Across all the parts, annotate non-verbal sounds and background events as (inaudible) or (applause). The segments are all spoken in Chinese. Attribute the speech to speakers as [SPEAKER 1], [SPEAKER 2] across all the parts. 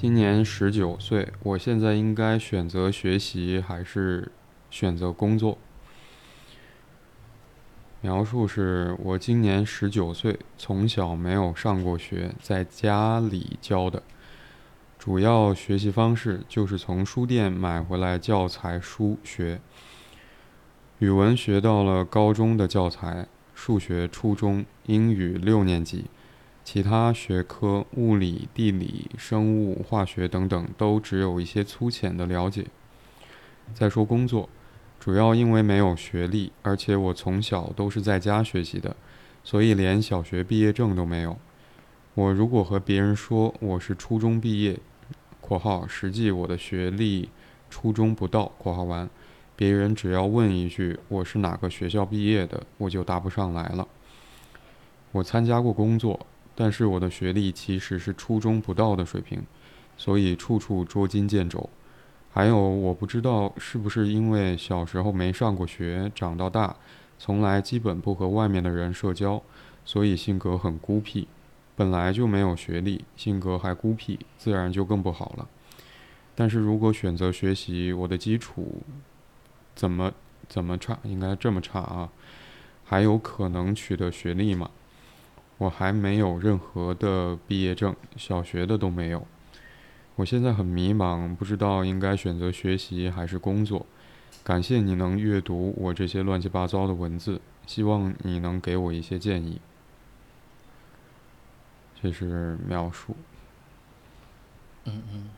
[SPEAKER 1] 今年十九岁，我现在应该选择学习还是选择工作？描述是我今年十九岁，从小没有上过学，在家里教的，主要学习方式就是从书店买回来教材书学。语文学到了高中的教材，数学初中，英语六年级。其他学科，物理、地理、生物、化学等等，都只有一些粗浅的了解。再说工作，主要因为没有学历，而且我从小都是在家学习的，所以连小学毕业证都没有。我如果和别人说我是初中毕业（括号实际我的学历初中不到）（括号完），别人只要问一句我是哪个学校毕业的，我就答不上来了。我参加过工作。但是我的学历其实是初中不到的水平，所以处处捉襟见肘。还有，我不知道是不是因为小时候没上过学，长到大，从来基本不和外面的人社交，所以性格很孤僻。本来就没有学历，性格还孤僻，自然就更不好了。但是如果选择学习，我的基础怎么怎么差？应该这么差啊？还有可能取得学历吗？我还没有任何的毕业证，小学的都没有。我现在很迷茫，不知道应该选择学习还是工作。感谢你能阅读我这些乱七八糟的文字，希望你能给我一些建议。这是描述。
[SPEAKER 2] 嗯嗯。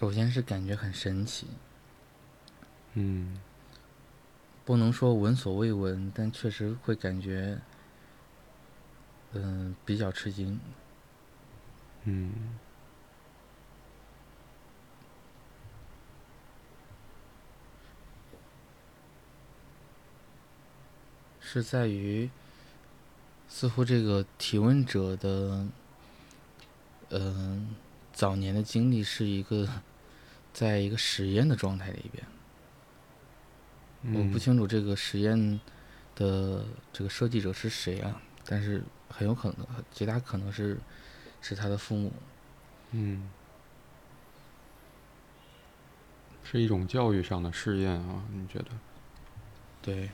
[SPEAKER 2] 首先是感觉很神奇，
[SPEAKER 1] 嗯，
[SPEAKER 2] 不能说闻所未闻，但确实会感觉，嗯，比较吃惊，
[SPEAKER 1] 嗯，
[SPEAKER 2] 是在于，似乎这个提问者的，嗯，早年的经历是一个。(laughs) 在一个实验的状态里边，我不清楚这个实验的这个设计者是谁啊，但是很有可能，极大可能是是他的父母。
[SPEAKER 1] 嗯，是一种教育上的试验啊？你觉得？
[SPEAKER 2] 对。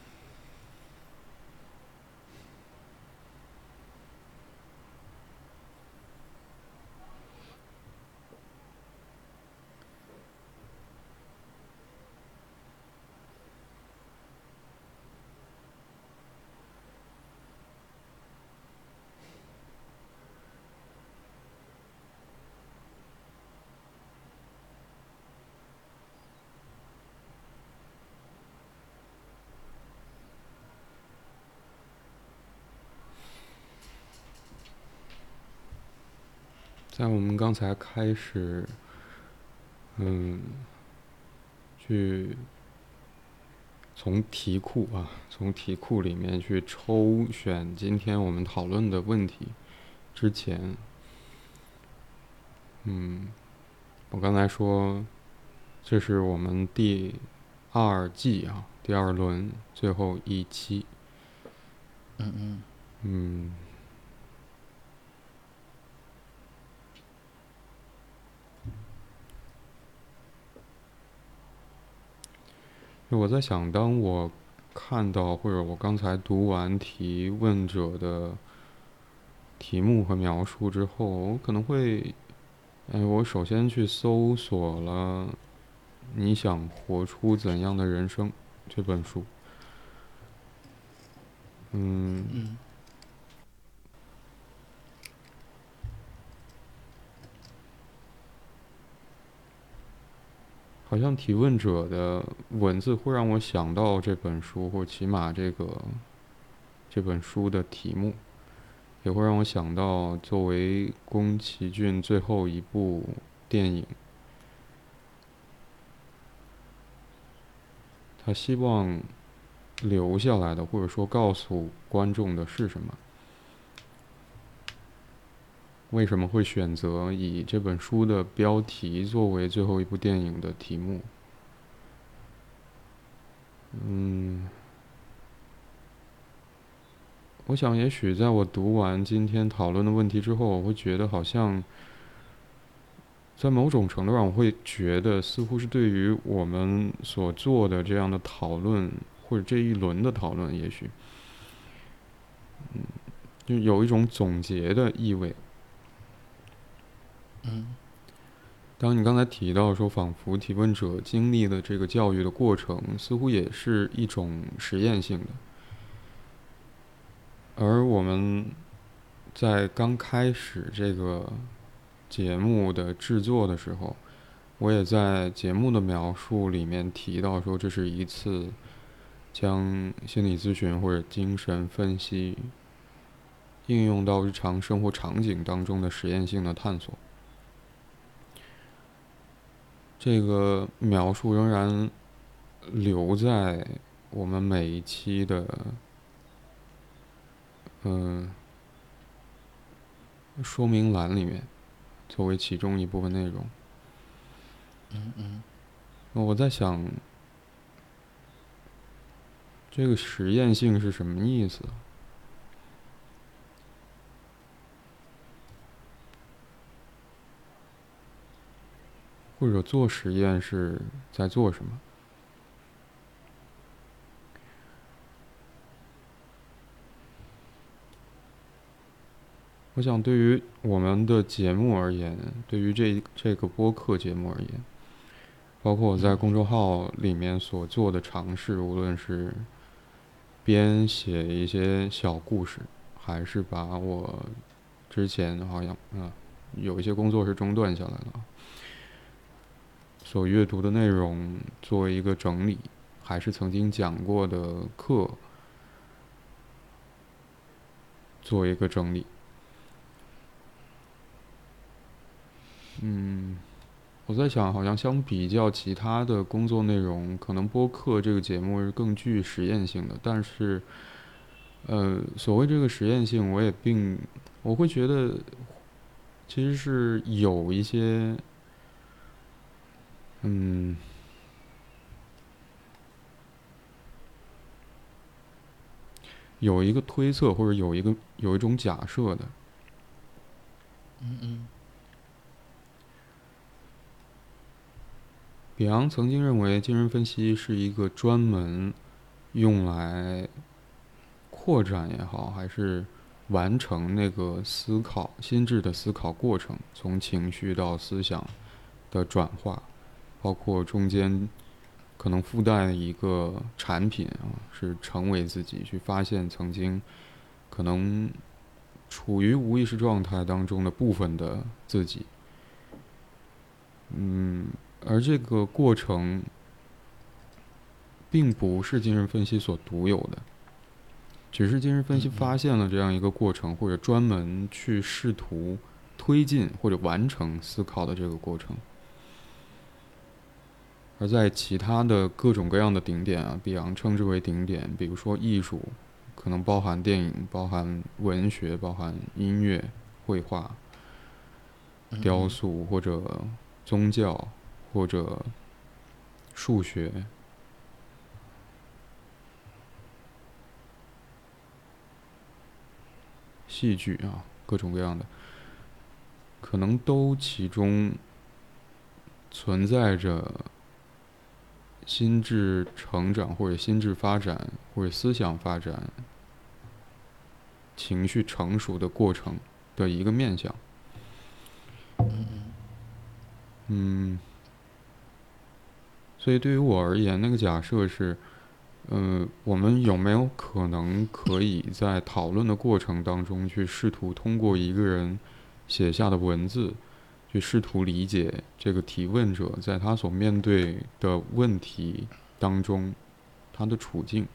[SPEAKER 1] 在我们刚才开始，嗯，去从题库啊，从题库里面去抽选今天我们讨论的问题之前，嗯，我刚才说，这是我们第二季啊，第二轮最后一期，
[SPEAKER 2] 嗯嗯，
[SPEAKER 1] 嗯。我在想，当我看到或者我刚才读完提问者的题目和描述之后，我可能会，哎，我首先去搜索了《你想活出怎样的人生》这本书。嗯。
[SPEAKER 2] 嗯
[SPEAKER 1] 好像提问者的文字会让我想到这本书，或者起码这个这本书的题目，也会让我想到作为宫崎骏最后一部电影，他希望留下来的，或者说告诉观众的是什么。为什么会选择以这本书的标题作为最后一部电影的题目？嗯，我想，也许在我读完今天讨论的问题之后，我会觉得好像，在某种程度上，我会觉得似乎是对于我们所做的这样的讨论，或者这一轮的讨论，也许，嗯，就有一种总结的意味。当你刚才提到说，仿佛提问者经历的这个教育的过程，似乎也是一种实验性的。而我们在刚开始这个节目的制作的时候，我也在节目的描述里面提到说，这是一次将心理咨询或者精神分析应用到日常生活场景当中的实验性的探索。这个描述仍然留在我们每一期的嗯说明栏里面，作为其中一部分内容。
[SPEAKER 2] 嗯嗯。
[SPEAKER 1] 我在想，这个实验性是什么意思？或者做实验是在做什么？我想，对于我们的节目而言，对于这这个播客节目而言，包括我在公众号里面所做的尝试，无论是编写一些小故事，还是把我之前好像啊有一些工作是中断下来了。所阅读的内容作为一个整理，还是曾经讲过的课作为一个整理。嗯，我在想，好像相比较其他的工作内容，可能播客这个节目是更具实验性的。但是，呃，所谓这个实验性，我也并我会觉得，其实是有一些。嗯，有一个推测，或者有一个有一种假设的。
[SPEAKER 2] 嗯嗯。
[SPEAKER 1] 比昂曾经认为，精神分析是一个专门用来扩展也好，还是完成那个思考、心智的思考过程，从情绪到思想的转化。包括中间可能附带一个产品啊，是成为自己去发现曾经可能处于无意识状态当中的部分的自己。嗯，而这个过程并不是精神分析所独有的，只是精神分析发现了这样一个过程，或者专门去试图推进或者完成思考的这个过程。而在其他的各种各样的顶点啊，比昂称之为顶点，比如说艺术，可能包含电影、包含文学、包含音乐、绘画、雕塑，或者宗教，或者数学、戏剧啊，各种各样的，可能都其中存在着。心智成长或者心智发展或者思想发展、情绪成熟的过程的一个面向。嗯，所以对于我而言，那个假设是，呃，我们有没有可能可以在讨论的过程当中去试图通过一个人写下的文字，去试图理解这个提问者在他所面对的问题当中他的处境，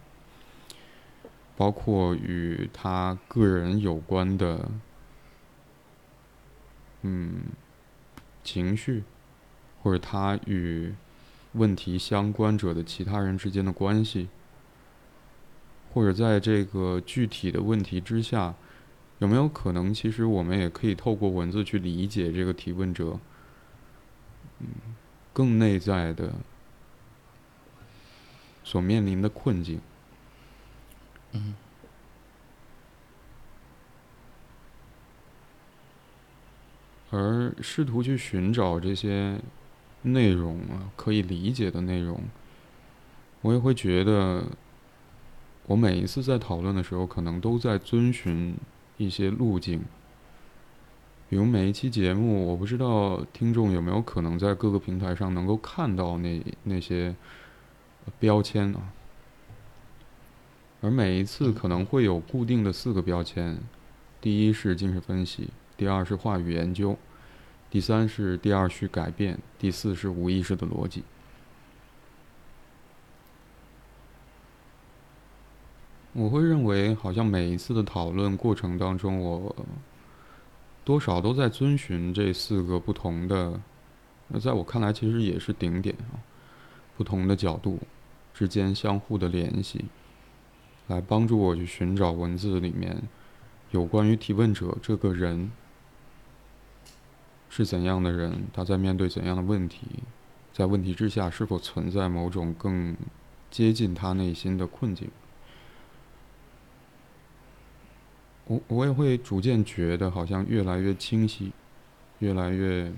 [SPEAKER 1] 包括与他个人有关的，嗯，情绪。或者他与问题相关者的其他人之间的关系，或者在这个具体的问题之下，有没有可能，其实我们也可以透过文字去理解这个提问者，嗯，更内在的所面临的困境，
[SPEAKER 2] 嗯。
[SPEAKER 1] 而试图去寻找这些。内容啊，可以理解的内容，我也会觉得，我每一次在讨论的时候，可能都在遵循一些路径。比如每一期节目，我不知道听众有没有可能在各个平台上能够看到那那些标签啊。而每一次可能会有固定的四个标签：第一是精神分析，第二是话语研究。第三是第二序改变，第四是无意识的逻辑。我会认为，好像每一次的讨论过程当中，我多少都在遵循这四个不同的，在我看来，其实也是顶点啊，不同的角度之间相互的联系，来帮助我去寻找文字里面有关于提问者这个人。是怎样的人？他在面对怎样的问题？在问题之下，是否存在某种更接近他内心的困境？我我也会逐渐觉得，好像越来越清晰，越来越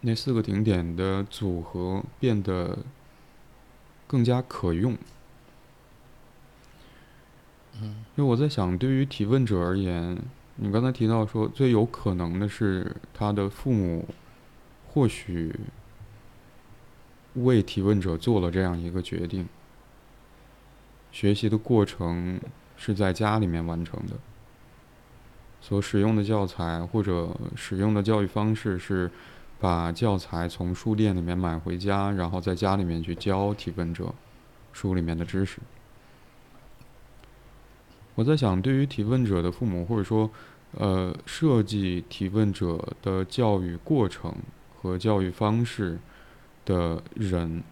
[SPEAKER 1] 那四个顶点的组合变得更加可用。
[SPEAKER 2] 嗯，
[SPEAKER 1] 因为我在想，对于提问者而言。你刚才提到说，最有可能的是他的父母，或许为提问者做了这样一个决定。学习的过程是在家里面完成的，所使用的教材或者使用的教育方式是把教材从书店里面买回家，然后在家里面去教提问者书里面的知识。我在想，对于提问者的父母，或者说，呃，设计提问者的教育过程和教育方式的人，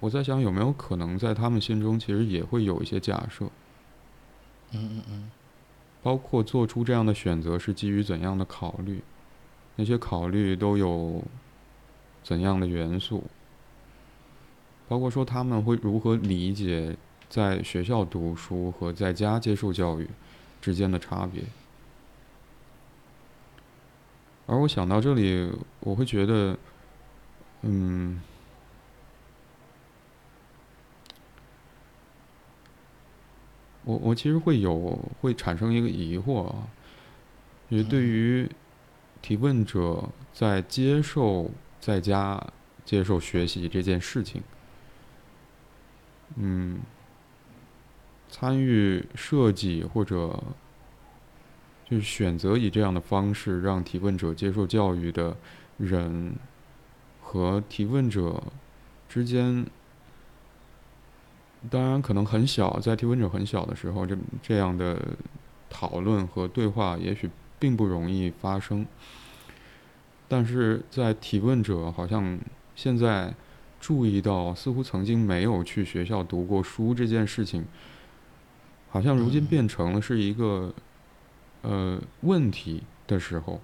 [SPEAKER 1] 我在想，有没有可能在他们心中，其实也会有一些假设？
[SPEAKER 2] 嗯嗯嗯。
[SPEAKER 1] 包括做出这样的选择是基于怎样的考虑？那些考虑都有怎样的元素？包括说他们会如何理解？在学校读书和在家接受教育之间的差别，而我想到这里，我会觉得，嗯，我我其实会有会产生一个疑惑啊，因为对于提问者在接受在家接受学习这件事情，嗯。参与设计或者就是选择以这样的方式让提问者接受教育的人和提问者之间，当然可能很小，在提问者很小的时候，这这样的讨论和对话也许并不容易发生。但是在提问者好像现在注意到，似乎曾经没有去学校读过书这件事情。好像如今变成了是一个，呃，问题的时候。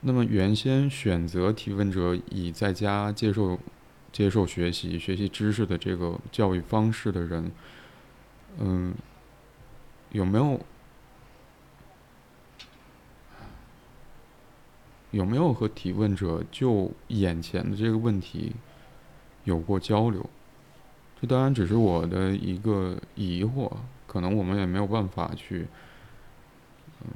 [SPEAKER 1] 那么原先选择提问者以在家接受、接受学习、学习知识的这个教育方式的人，嗯，有没有有没有和提问者就眼前的这个问题有过交流？这当然只是我的一个疑惑，可能我们也没有办法去，嗯，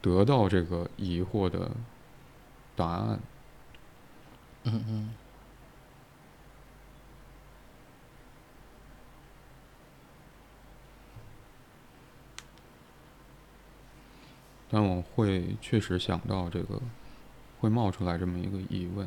[SPEAKER 1] 得到这个疑惑的答案。
[SPEAKER 2] 嗯嗯。
[SPEAKER 1] 但我会确实想到这个，会冒出来这么一个疑问。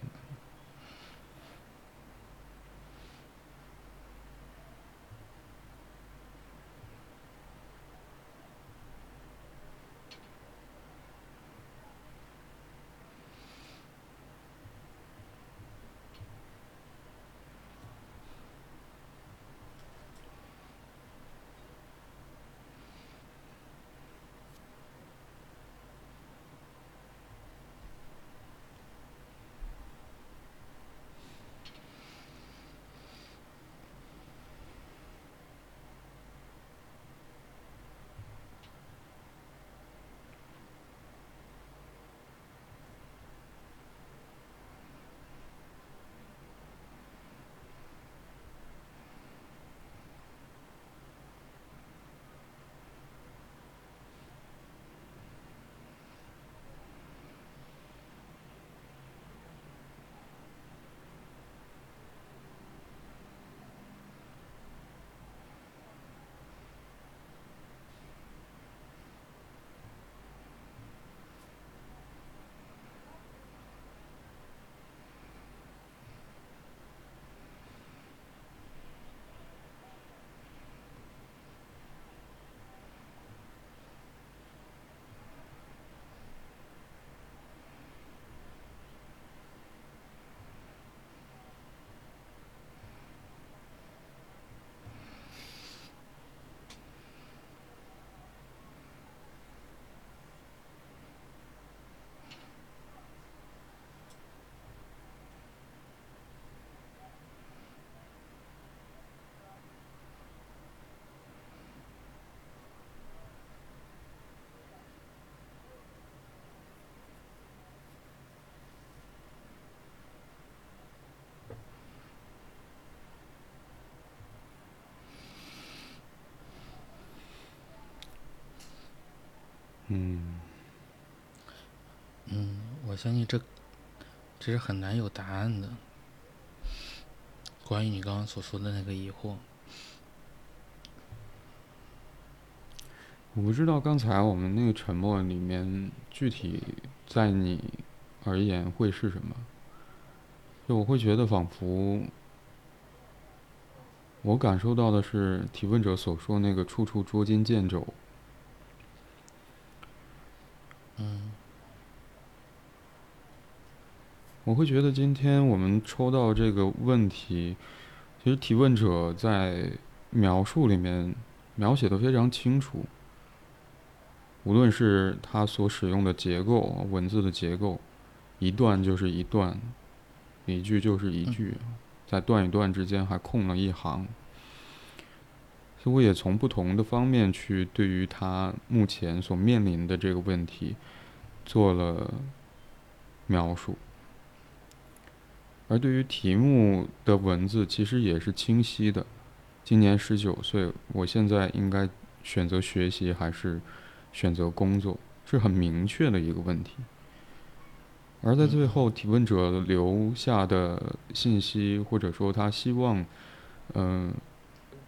[SPEAKER 1] 嗯，
[SPEAKER 2] 嗯，我相信这这是很难有答案的。关于你刚刚所说的那个疑惑，
[SPEAKER 1] 我不知道刚才我们那个沉默里面具体在你而言会是什么。就我会觉得仿佛我感受到的是提问者所说那个处处捉襟见肘。我会觉得今天我们抽到这个问题，其实提问者在描述里面描写的非常清楚。无论是他所使用的结构，文字的结构，一段就是一段，一句就是一句，在段与段之间还空了一行。似乎也从不同的方面去对于他目前所面临的这个问题做了描述，而对于题目的文字其实也是清晰的。今年十九岁，我现在应该选择学习还是选择工作，是很明确的一个问题。而在最后，提问者留下的信息，或者说他希望，嗯。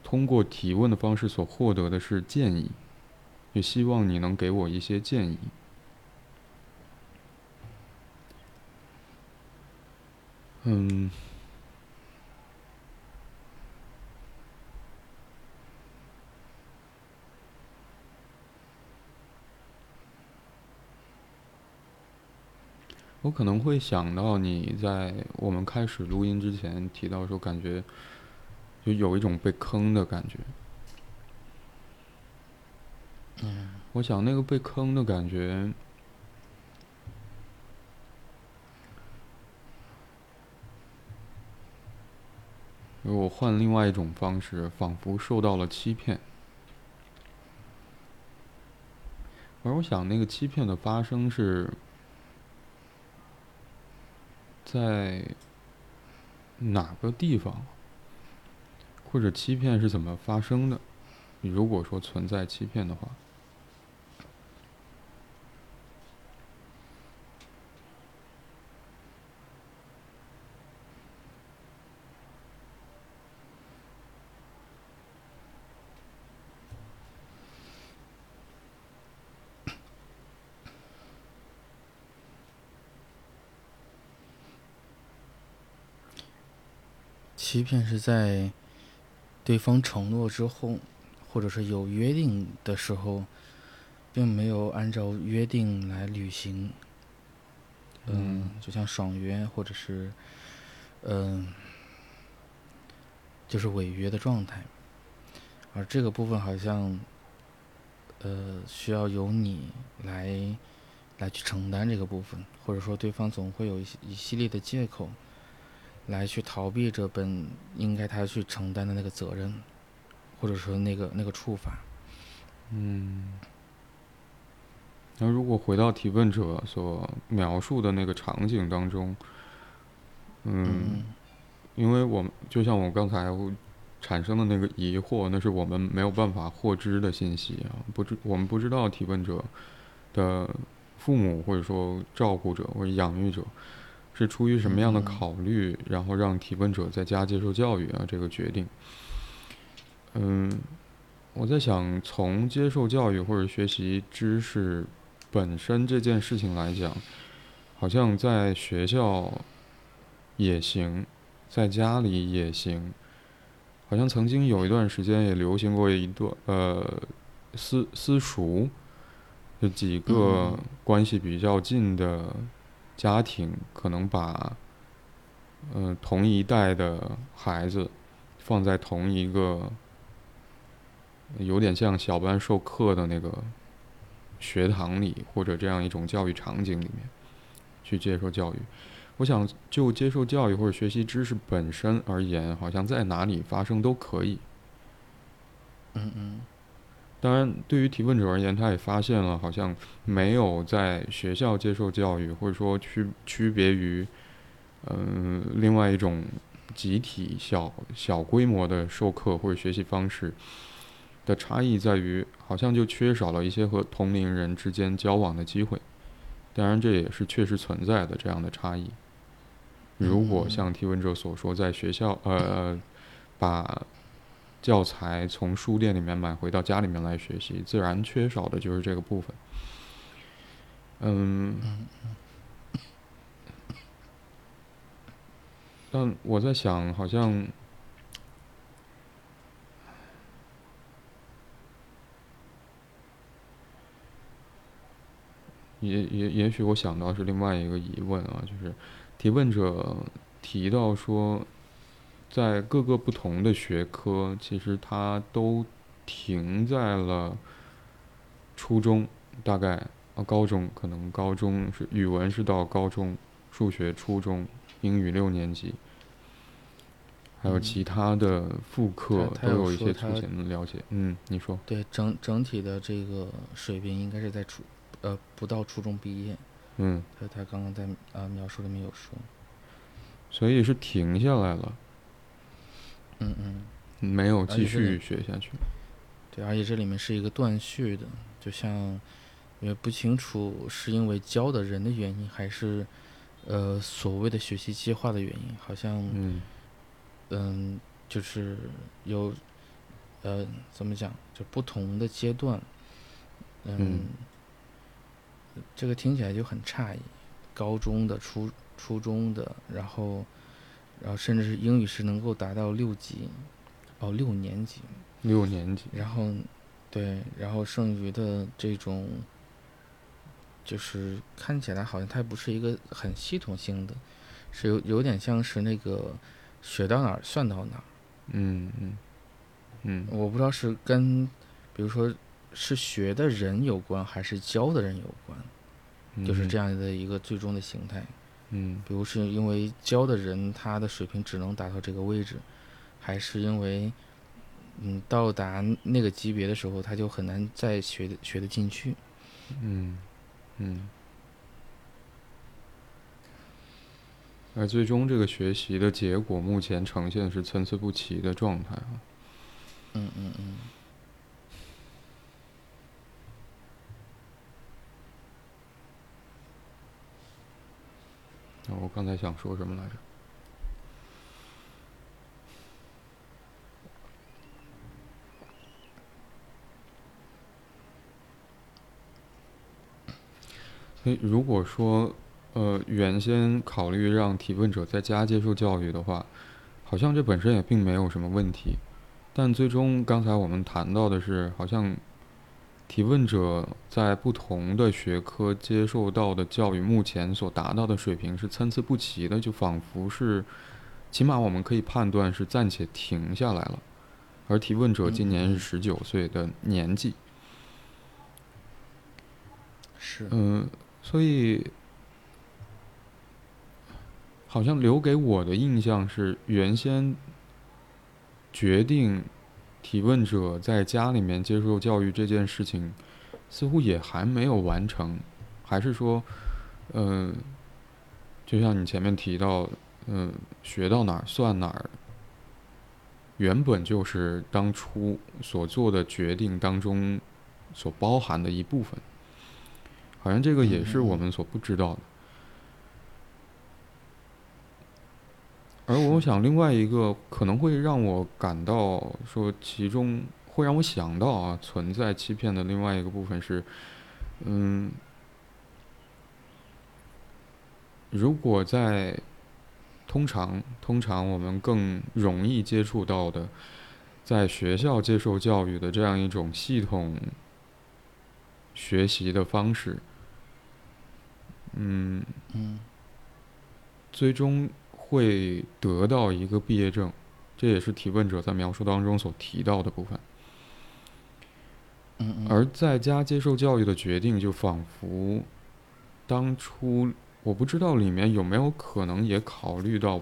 [SPEAKER 1] 通过提问的方式所获得的是建议，也希望你能给我一些建议。嗯，我可能会想到你在我们开始录音之前提到说，感觉。就有一种被坑的感觉。
[SPEAKER 2] 嗯，
[SPEAKER 1] 我想那个被坑的感觉，如果换另外一种方式仿佛受到了欺骗。而我想那个欺骗的发生是在哪个地方或者欺骗是怎么发生的？你如果说存在欺骗的话
[SPEAKER 2] 骗是在对方承诺之后，或者是有约定的时候，并没有按照约定来履行。嗯，就像爽约，或者是嗯，就是违约的状态。而这个部分好像，呃，需要由你来来去承担这个部分，或者说对方总会有一一系列的借口。来去逃避这本应该他去承担的那个责任，或者说那个那个处罚。
[SPEAKER 1] 嗯。那如果回到提问者所描述的那个场景当中，嗯，因为我们就像我刚才产生的那个疑惑，那是我们没有办法获知的信息啊，不知我们不知道提问者的父母或者说照顾者或者养育者。是出于什么样的考虑，然后让提问者在家接受教育啊？这个决定，嗯，我在想，从接受教育或者学习知识本身这件事情来讲，好像在学校也行，在家里也行，好像曾经有一段时间也流行过一段呃私私塾，有几个关系比较近的。家庭可能把，嗯，同一代的孩子放在同一个，有点像小班授课的那个学堂里，或者这样一种教育场景里面去接受教育。我想，就接受教育或者学习知识本身而言，好像在哪里发生都可以。
[SPEAKER 2] 嗯嗯。
[SPEAKER 1] 当然，对于提问者而言，他也发现了，好像没有在学校接受教育，或者说区区别于，嗯，另外一种集体小小规模的授课或者学习方式的差异在于，好像就缺少了一些和同龄人之间交往的机会。当然，这也是确实存在的这样的差异。如果像提问者所说，在学校，呃，把教材从书店里面买回到家里面来学习，自然缺少的就是这个部分。嗯，但我在想，好像也也也许我想到是另外一个疑问啊，就是提问者提到说。在各个不同的学科，其实它都停在了初中，大概啊高中可能高中是语文是到高中，数学初中，英语六年级，还有其他的副课都有一些粗浅的了解。嗯，你说。
[SPEAKER 2] 对，整整体的这个水平应该是在初呃不到初中毕业。
[SPEAKER 1] 嗯。
[SPEAKER 2] 他他刚刚在啊描述里面有说。
[SPEAKER 1] 所以是停下来了。
[SPEAKER 2] 嗯嗯，
[SPEAKER 1] 没有继续学下去。
[SPEAKER 2] 对，而且这里面是一个断续的，就像也不清楚是因为教的人的原因，还是呃所谓的学习计划的原因，好像
[SPEAKER 1] 嗯
[SPEAKER 2] 嗯就是有呃怎么讲，就不同的阶段，嗯，这个听起来就很诧异，高中的、初初中的，然后。然后甚至是英语是能够达到六级，哦，六年级，
[SPEAKER 1] 六年级。
[SPEAKER 2] 然后，对，然后剩余的这种，就是看起来好像它不是一个很系统性的，是有有点像是那个学到哪儿算到哪儿。
[SPEAKER 1] 嗯嗯嗯。
[SPEAKER 2] 我不知道是跟，比如说是学的人有关，还是教的人有关，就是这样的一个最终的形态。
[SPEAKER 1] 嗯，
[SPEAKER 2] 比如是因为教的人他的水平只能达到这个位置，还是因为，嗯，到达那个级别的时候他就很难再学的学得进去。
[SPEAKER 1] 嗯，嗯。而最终这个学习的结果，目前呈现是参差不齐的状态啊。
[SPEAKER 2] 嗯嗯嗯。
[SPEAKER 1] 我刚才想说什么来着？所如果说，呃，原先考虑让提问者在家接受教育的话，好像这本身也并没有什么问题。但最终，刚才我们谈到的是，好像提问者在不同的学科接受到的教育，目前所达到的水平是参差不齐的，就仿佛是，起码我们可以判断是暂且停下来了。而提问者今年是十九岁的年纪，
[SPEAKER 2] 是，
[SPEAKER 1] 嗯。所以，好像留给我的印象是，原先决定提问者在家里面接受教育这件事情，似乎也还没有完成，还是说，嗯，就像你前面提到，嗯，学到哪儿算哪儿，原本就是当初所做的决定当中所包含的一部分。好像这个也是我们所不知道的，而我想另外一个可能会让我感到说其中会让我想到啊存在欺骗的另外一个部分是，嗯，如果在通常通常我们更容易接触到的，在学校接受教育的这样一种系统。学习的方式，嗯
[SPEAKER 2] 嗯，
[SPEAKER 1] 最终会得到一个毕业证，这也是提问者在描述当中所提到的部分。
[SPEAKER 2] 嗯嗯，
[SPEAKER 1] 而在家接受教育的决定，就仿佛当初我不知道里面有没有可能也考虑到，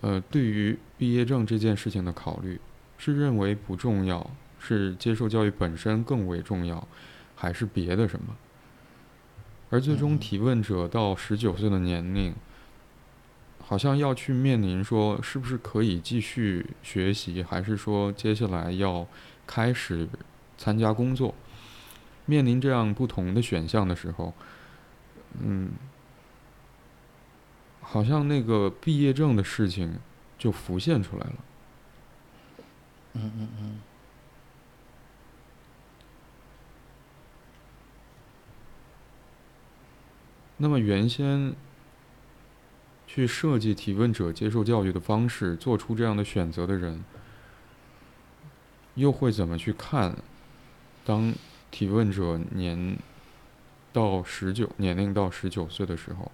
[SPEAKER 1] 呃，对于毕业证这件事情的考虑，是认为不重要，是接受教育本身更为重要。还是别的什么？而最终提问者到十九岁的年龄，好像要去面临说，是不是可以继续学习，还是说接下来要开始参加工作？面临这样不同的选项的时候，嗯，好像那个毕业证的事情就浮现出来了。
[SPEAKER 2] 嗯嗯嗯。
[SPEAKER 1] 那么，原先去设计提问者接受教育的方式，做出这样的选择的人，又会怎么去看？当提问者年到十九年龄到十九岁的时候，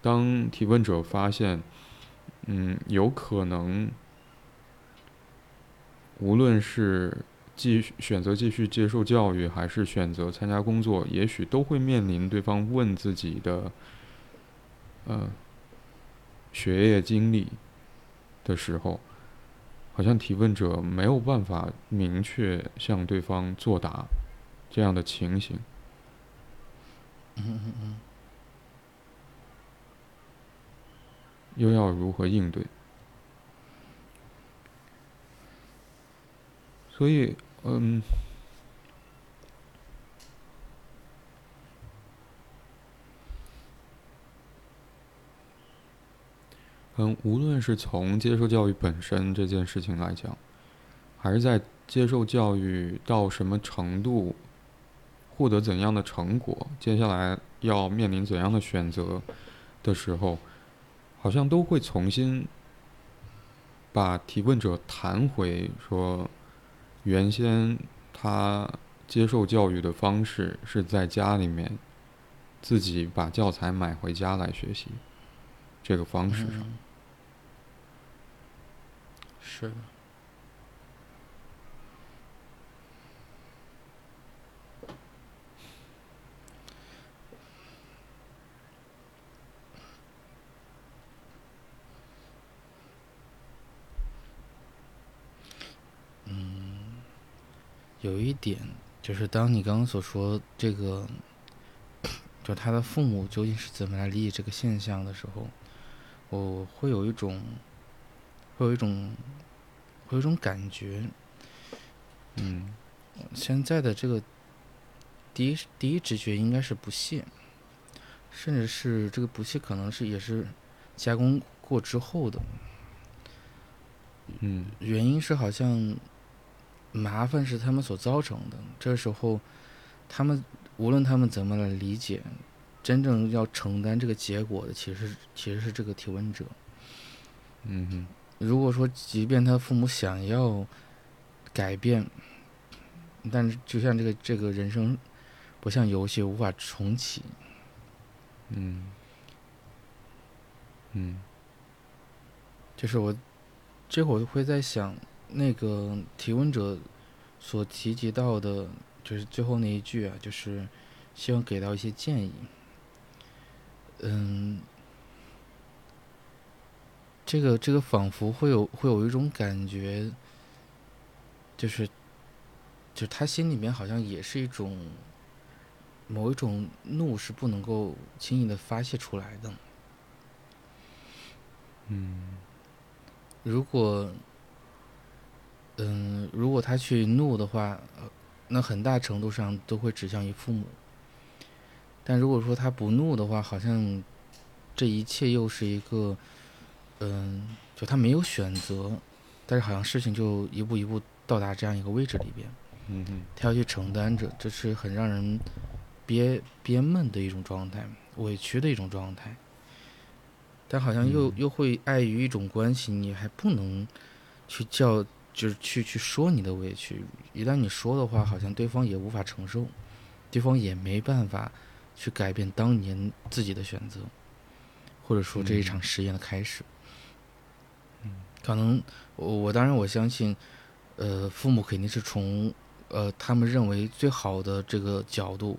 [SPEAKER 1] 当提问者发现，嗯，有可能，无论是。继续选择继续接受教育，还是选择参加工作，也许都会面临对方问自己的，呃，学业经历的时候，好像提问者没有办法明确向对方作答，这样的情形，又要如何应对？所以。嗯，嗯，无论是从接受教育本身这件事情来讲，还是在接受教育到什么程度，获得怎样的成果，接下来要面临怎样的选择的时候，好像都会重新把提问者弹回说。原先他接受教育的方式是在家里面自己把教材买回家来学习，这个方式上
[SPEAKER 2] 是的。有一点，就是当你刚刚所说这个，就他的父母究竟是怎么来理解这个现象的时候，我会有一种，会有一种，会有种感觉。
[SPEAKER 1] 嗯，
[SPEAKER 2] 现在的这个第一第一直觉应该是不屑，甚至是这个不屑可能是也是加工过之后的。
[SPEAKER 1] 嗯，
[SPEAKER 2] 原因是好像麻烦是他们所造成的。这时候，他们无论他们怎么来理解，真正要承担这个结果的，其实其实是这个提问者。
[SPEAKER 1] 嗯哼，
[SPEAKER 2] 如果说，即便他父母想要改变，但是就像这个这个人生不像游戏无法重启。
[SPEAKER 1] 嗯，嗯，
[SPEAKER 2] 就是我。这会儿会在想，那个提问者所提及到的，就是最后那一句啊，就是希望给到一些建议。嗯，这个这个仿佛会有会有一种感觉，就是，就他心里面好像也是一种某一种怒，是不能够轻易的发泄出来的。
[SPEAKER 1] 嗯。
[SPEAKER 2] 如果，嗯，如果他去怒的话，那很大程度上都会指向于父母。但如果说他不怒的话，好像这一切又是一个，嗯，就他没有选择，但是好像事情就一步一步到达这样一个位置里边。
[SPEAKER 1] 嗯嗯，
[SPEAKER 2] 他要去承担着，这是很让人憋憋闷的一种状态，委屈的一种状态。但好像又又会碍于一种关系，你还不能去叫，就是去去说你的委屈。一旦你说的话，好像对方也无法承受，对方也没办法去改变当年自己的选择，或者说这一场实验的开始。
[SPEAKER 1] 嗯，
[SPEAKER 2] 可能我我当然我相信，呃，父母肯定是从呃他们认为最好的这个角度，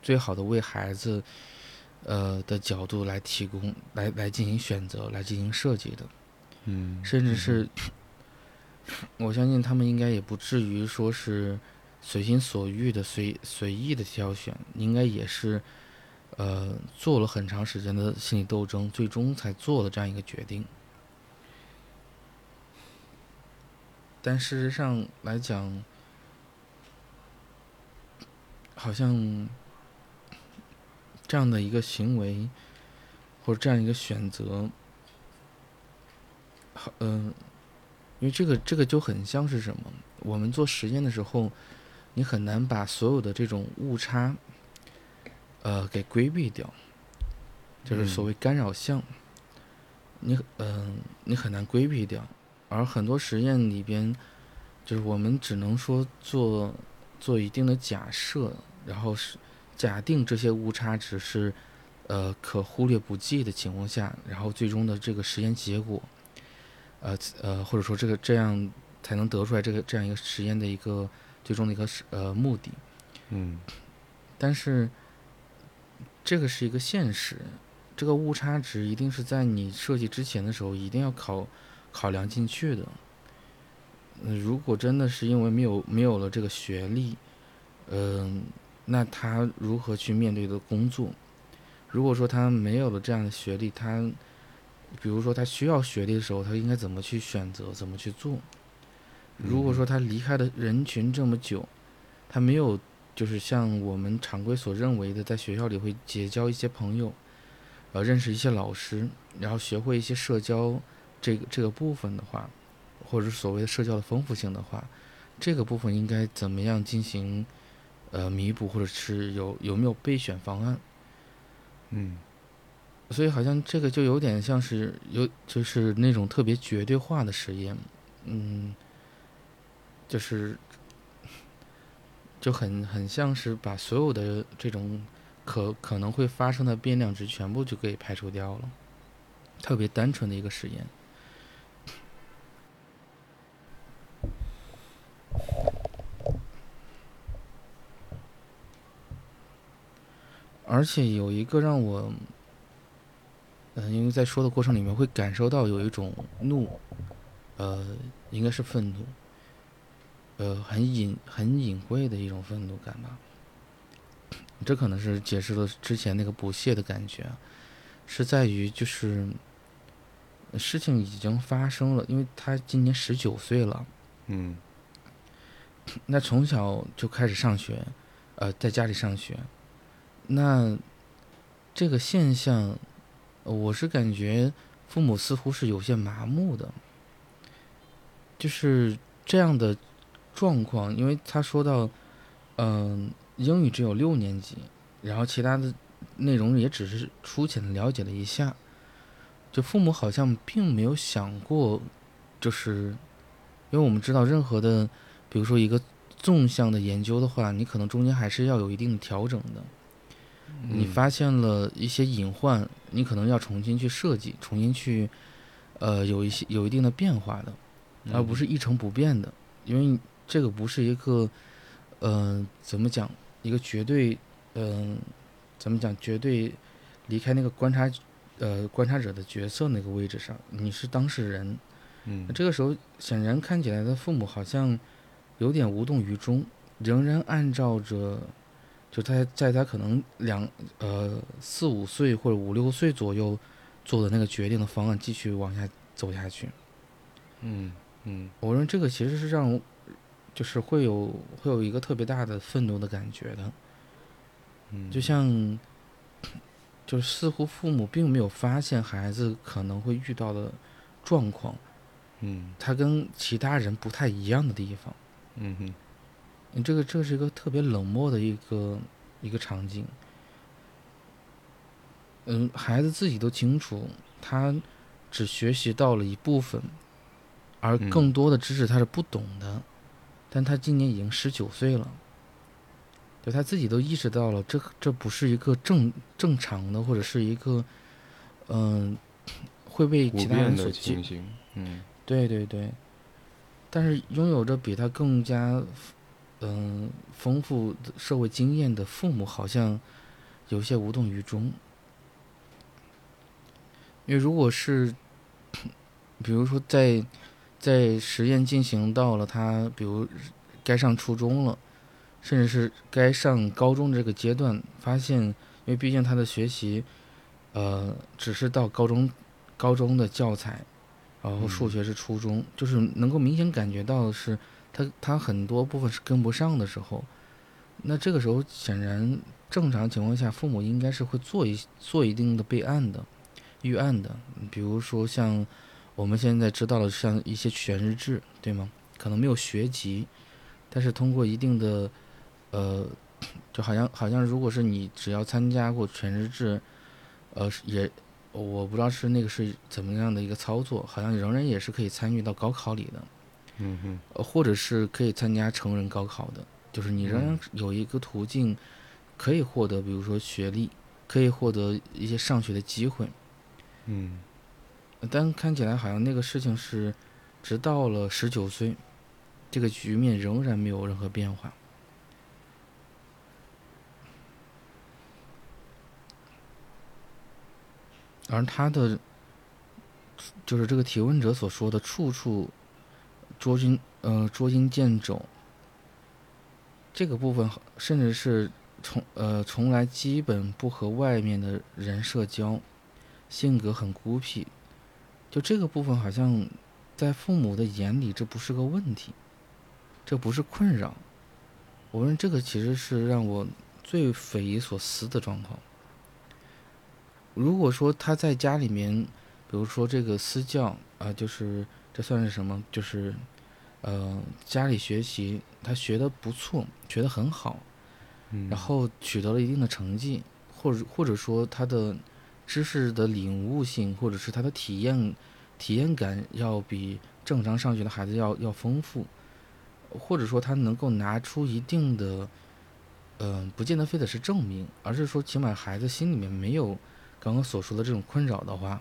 [SPEAKER 2] 最好的为孩子。呃的角度来提供，来来进行选择，来进行设计的，
[SPEAKER 1] 嗯，
[SPEAKER 2] 甚至是，我相信他们应该也不至于说是随心所欲的随随意的挑选，应该也是，呃，做了很长时间的心理斗争，最终才做了这样一个决定。但事实上来讲，好像。这样的一个行为，或者这样一个选择，好，嗯，因为这个这个就很像是什么？我们做实验的时候，你很难把所有的这种误差，呃，给规避掉，就是所谓干扰项，你嗯，你很难规避掉。而很多实验里边，就是我们只能说做做一定的假设，然后是。假定这些误差值是，呃，可忽略不计的情况下，然后最终的这个实验结果，呃呃，或者说这个这样才能得出来这个这样一个实验的一个最终的一个呃目的。
[SPEAKER 1] 嗯。
[SPEAKER 2] 但是，这个是一个现实，这个误差值一定是在你设计之前的时候一定要考考量进去的。嗯，如果真的是因为没有没有了这个学历，嗯。那他如何去面对的工作？如果说他没有了这样的学历，他，比如说他需要学历的时候，他应该怎么去选择，怎么去做？如果说他离开的人群这么久，他没有就是像我们常规所认为的，在学校里会结交一些朋友，呃，认识一些老师，然后学会一些社交这个这个部分的话，或者是所谓的社交的丰富性的话，这个部分应该怎么样进行？呃，弥补或者是有有没有备选方案？
[SPEAKER 1] 嗯，
[SPEAKER 2] 所以好像这个就有点像是有就是那种特别绝对化的实验，嗯，就是就很很像是把所有的这种可可能会发生的变量值全部就给排除掉了，特别单纯的一个实验。而且有一个让我，嗯，因为在说的过程里面会感受到有一种怒，呃，应该是愤怒，呃，很隐很隐晦的一种愤怒感吧。这可能是解释了之前那个不屑的感觉，是在于就是，事情已经发生了，因为他今年十九岁了，
[SPEAKER 1] 嗯
[SPEAKER 2] 那从小就开始上学，呃，在家里上学，那这个现象，我是感觉父母似乎是有些麻木的，就是这样的状况，因为他说到，嗯、英语只有六年级，然后其他的内容也只是粗浅的了解了一下，就父母好像并没有想过，就是因为我们知道任何的，比如说一个纵向的研究的话，你可能中间还是要有一定调整的。你
[SPEAKER 1] 嗯
[SPEAKER 2] 发现了一些隐患，你可能要重新去设计，重新去，呃，有一些有一定的变化的，而不是一成不变的，因为这个不是一个，嗯、怎么讲，一个绝对，嗯、怎么讲，绝对离开那个观察，呃，观察者的角色那个位置上，你是当事人，
[SPEAKER 1] 嗯。
[SPEAKER 2] 那这个时候显然看起来的父母好像有点无动于衷，仍然按照着，就他在他可能两呃四五岁或者五六岁左右做的那个决定的方案继续往下走下去。
[SPEAKER 1] 嗯嗯
[SPEAKER 2] 我认为这个其实是让就是会有会有一个特别大的愤怒的感觉的，
[SPEAKER 1] 嗯，
[SPEAKER 2] 就像就是似乎父母并没有发现孩子可能会遇到的状况，
[SPEAKER 1] 嗯
[SPEAKER 2] 他跟其他人不太一样的地方。
[SPEAKER 1] 嗯哼
[SPEAKER 2] 你这个这是一个特别冷漠的一个一个场景。嗯，孩子自己都清楚，他只学习到了一部分，而
[SPEAKER 1] 嗯
[SPEAKER 2] 更多的知识他是不懂的。但他今年已经十九岁了，就他自己都意识到了，这这不是一个正正常的，或者是一个嗯、会被其他人所接
[SPEAKER 1] 情形，嗯
[SPEAKER 2] 对对对，但是拥有着比他更加嗯、丰富的社会经验的父母，好像有些无动于衷。因为如果是，(coughs) 比如说在在实验进行到了他，比如该上初中了，甚至是该上高中这个阶段，发现，因为毕竟他的学习，呃，只是到高中高中的教材，然后数学是初中，就是能够明显感觉到的是他他很多部分是跟不上的时候，那这个时候显然正常情况下，父母应该是会做一做一定的备案的、预案的，比如说像我们现在知道了像一些全日制，对吗？可能没有学籍，但是通过一定的呃，就好像好像如果是你只要参加过全日制，呃，也我不知道是那个是怎么样的一个操作，好像仍然也是可以参与到高考里的，
[SPEAKER 1] 嗯哼
[SPEAKER 2] 呃，或者是可以参加成人高考的，就是你仍然有一个途径可以获得，比如说学历，可以获得一些上学的机会。
[SPEAKER 1] 嗯
[SPEAKER 2] 但看起来好像那个事情是，直到了十九岁，这个局面仍然没有任何变化。而他的，就是这个提问者所说的“处处捉襟呃捉襟见肘”，这个部分甚至是从呃从来基本不和外面的人社交，性格很孤僻，就这个部分好像在父母的眼里这不是个问题，这不是困扰。我认为这个其实是让我最匪夷所思的状况。如果说他在家里面，比如说这个私教啊、就是这算是什么？就是呃家里学习他学的不错，学得很好，
[SPEAKER 1] 嗯，
[SPEAKER 2] 然后取得了一定的成绩，或者或者说他的知识的领悟性，或者是他的体验体验感要比正常上学的孩子要要丰富，或者说他能够拿出一定的，嗯、不见得非得是证明，而是说起码孩子心里面没有刚刚所说的这种困扰的话，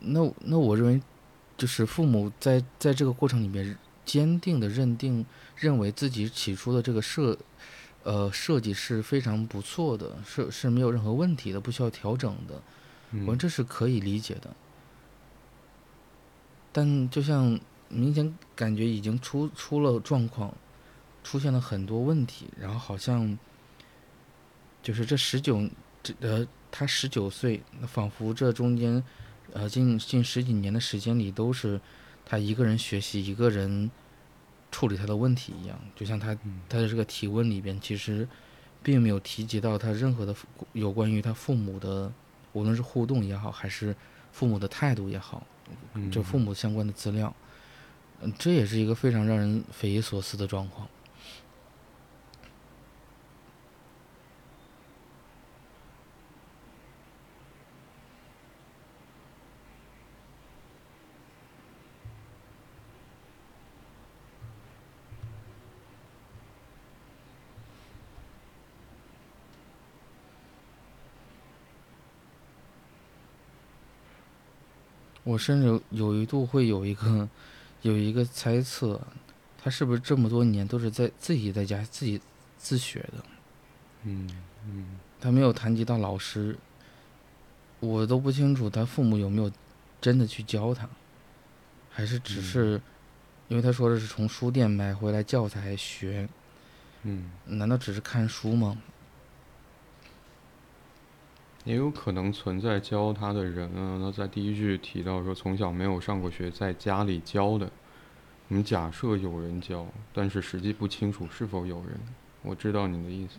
[SPEAKER 2] 那那我认为，就是父母在在这个过程里面坚定的认定认为自己起初的这个设呃设计是非常不错的，是是没有任何问题的，不需要调整的，
[SPEAKER 1] 嗯
[SPEAKER 2] 我们这是可以理解的。但就像明显感觉已经出出了状况，出现了很多问题，然后好像就是这十九这呃他十九岁，那仿佛这中间呃近近十几年的时间里，都是他一个人学习，一个人处理他的问题一样。就像他他的这个提问里边，其实并没有提及到他任何的有关于他父母的，无论是互动也好，还是父母的态度也好，就父母相关的资料。嗯，这也是一个非常让人匪夷所思的状况。我甚至有一度会有一个，有一个猜测，他是不是这么多年都是在自己在家自己自学的？
[SPEAKER 1] 嗯嗯。
[SPEAKER 2] 他没有谈及到老师，我都不清楚他父母有没有真的去教他，还是只是，因为他说的是从书店买回来教材学。
[SPEAKER 1] 嗯。
[SPEAKER 2] 难道只是看书吗？
[SPEAKER 1] 也有可能存在教他的人啊。那在第一句提到说从小没有上过学，在家里教的。我们假设有人教，但是实际不清楚是否有人。我知道你的意思。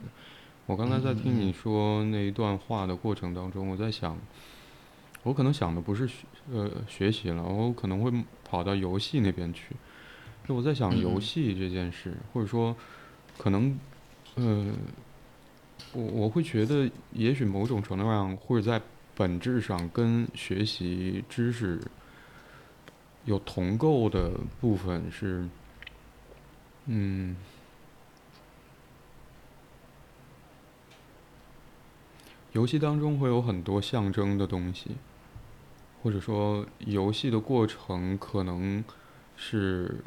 [SPEAKER 1] 我刚才在听你说那一段话的过程当中，我在想，我可能想的不是学呃学习了，我可能会跑到游戏那边去。就我在想游戏这件事，或者说可能呃。我我会觉得，也许某种程度上，或者在本质上跟学习知识有同构的部分是，嗯，游戏当中会有很多象征的东西，或者说游戏的过程可能是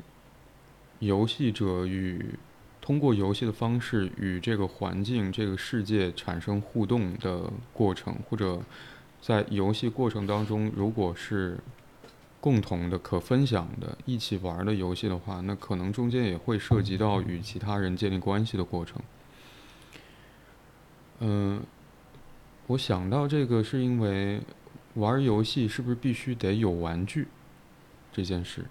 [SPEAKER 1] 游戏者与。通过游戏的方式与这个环境、这个世界产生互动的过程，或者在游戏过程当中，如果是共同的、可分享的、一起玩的游戏的话，那可能中间也会涉及到与其他人建立关系的过程。嗯，我想到这个是因为玩游戏是不是必须得有玩具这件事。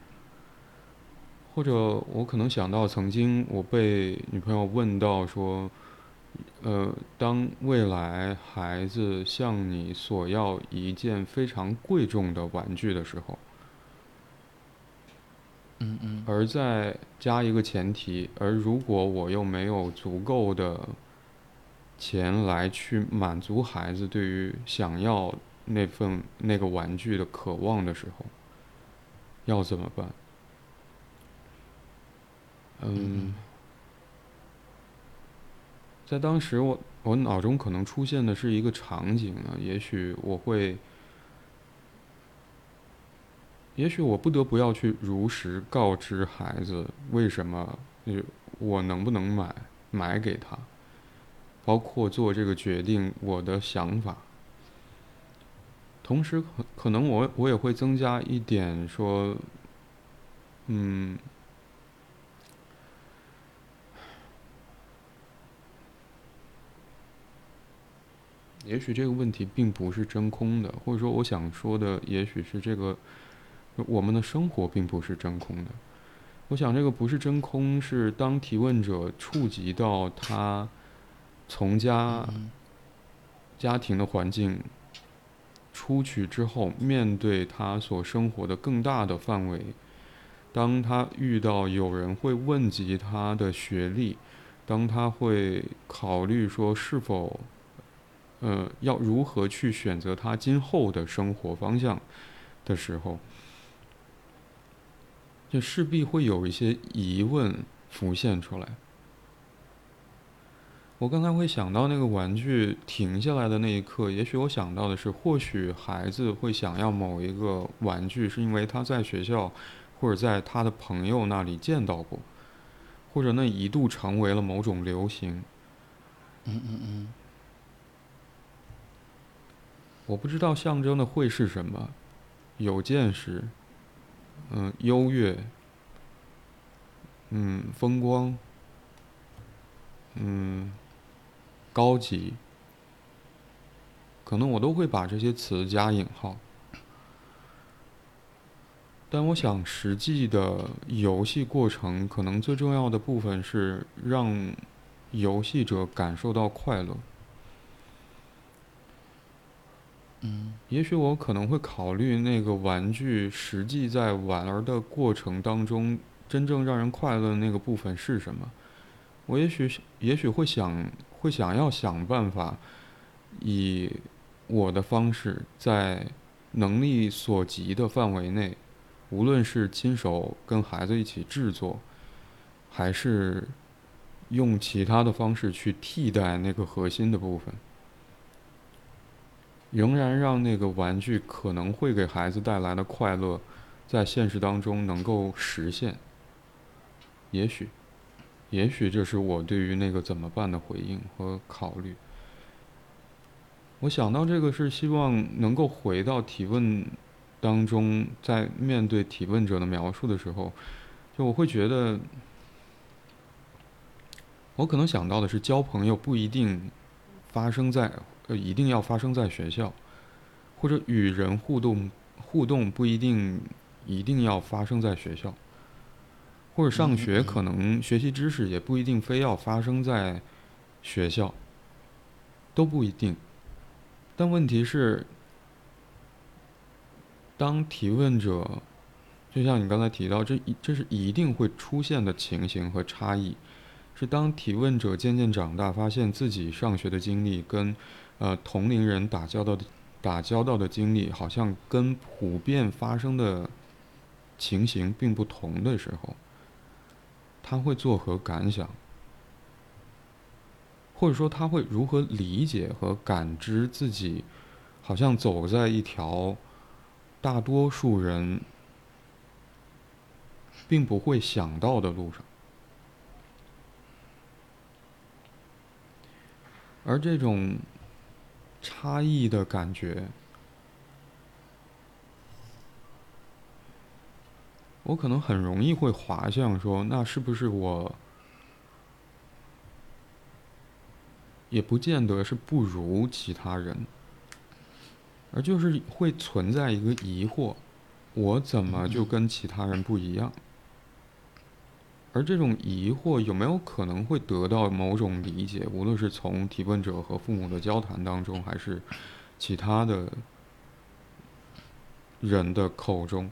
[SPEAKER 1] 或者我可能想到，曾经我被女朋友问到说：“呃，当未来孩子向你索要一件非常贵重的玩具的时候，
[SPEAKER 2] 嗯嗯，
[SPEAKER 1] 而再加一个前提，而如果我又没有足够的钱来去满足孩子对于想要那份那个玩具的渴望的时候，要怎么办？”嗯，在当时，我我脑中可能出现的是一个场景啊，也许我会，也许我不得不要去如实告知孩子为什么，我能不能买买给他，包括做这个决定我的想法，同时可可能我我也会增加一点说，嗯。也许这个问题并不是真空的，或者说我想说的，也许是这个我们的生活并不是真空的。我想这个不是真空，是当提问者触及到他从家家庭的环境出去之后，面对他所生活的更大的范围，当他遇到有人会问及他的学历，当他会考虑说是否。呃，要如何去选择他今后的生活方向的时候，就势必会有一些疑问浮现出来。我刚才会想到那个玩具停下来的那一刻，也许我想到的是，或许孩子会想要某一个玩具，是因为他在学校或者在他的朋友那里见到过，或者那一度成为了某种流行。
[SPEAKER 2] 嗯嗯嗯。
[SPEAKER 1] 我不知道象征的会是什么，有见识，嗯，优越，嗯，风光，嗯，高级，可能我都会把这些词加引号。但我想，实际的游戏过程可能最重要的部分是让游戏者感受到快乐。
[SPEAKER 2] 嗯
[SPEAKER 1] 也许我可能会考虑那个玩具实际在玩儿的过程当中，真正让人快乐的那个部分是什么。我也许也许会想会想要想办法，以我的方式，在能力所及的范围内，无论是亲手跟孩子一起制作，还是用其他的方式去替代那个核心的部分。仍然让那个玩具可能会给孩子带来的快乐，在现实当中能够实现。也许，也许这是我对于那个怎么办的回应和考虑。我想到这个是希望能够回到提问当中，在面对提问者的描述的时候，就我会觉得，我可能想到的是交朋友不一定发生在。呃，一定要发生在学校，或者与人互动，互动不一定一定要发生在学校，或者上学可能学习知识也不一定非要发生在学校，都不一定。但问题是，当提问者，就像你刚才提到，这一这是一定会出现的情形和差异，是当提问者渐渐长大，发现自己上学的经历跟。呃，同龄人打交道的打交道的经历，好像跟普遍发生的情形并不同的时候，他会作何感想？或者说，他会如何理解和感知自己，好像走在一条大多数人并不会想到的路上？而这种。差异的感觉，我可能很容易会滑向说，那是不是我，也不见得是不如其他人，而就是会存在一个疑惑，我怎么就跟其他人不一样？而这种疑惑有没有可能会得到某种理解？无论是从提问者和父母的交谈当中，还是其他的人的口中，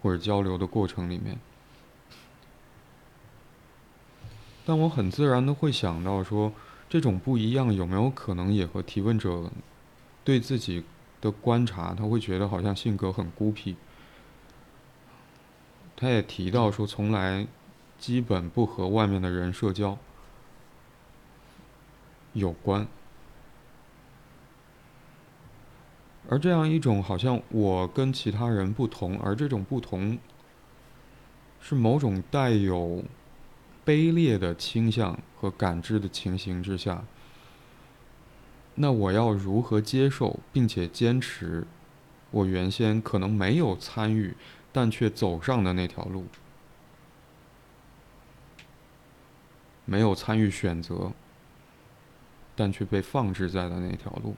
[SPEAKER 1] 或者交流的过程里面，但我很自然的会想到说，这种不一样有没有可能也和提问者对自己的观察，他会觉得好像性格很孤僻。他也提到说，从来。基本不和外面的人社交有关，而这样一种好像我跟其他人不同，而这种不同是某种带有卑劣的倾向和感知的情形之下，那我要如何接受并且坚持我原先可能没有参与但却走上的那条路？没有参与选择，但却被放置在了那条路。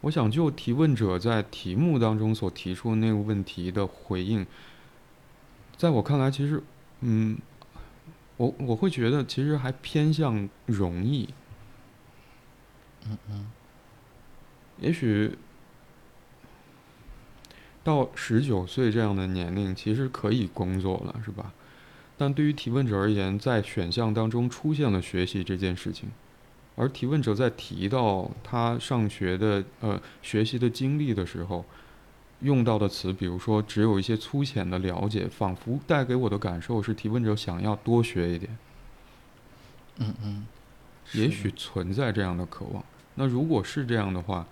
[SPEAKER 1] 我想就提问者在题目当中所提出的那个问题的回应，在我看来，其实，嗯，我我会觉得其实还偏向容易。
[SPEAKER 2] 嗯嗯。
[SPEAKER 1] 也许。到十九岁这样的年龄，其实可以工作了，是吧？但对于提问者而言，在选项当中出现了学习这件事情，而提问者在提到他上学的呃学习的经历的时候，用到的词，比如说只有一些粗浅的了解，仿佛带给我的感受是提问者想要多学一点。
[SPEAKER 2] 嗯嗯，
[SPEAKER 1] 也许存在这样的渴望。那如果是这样的话。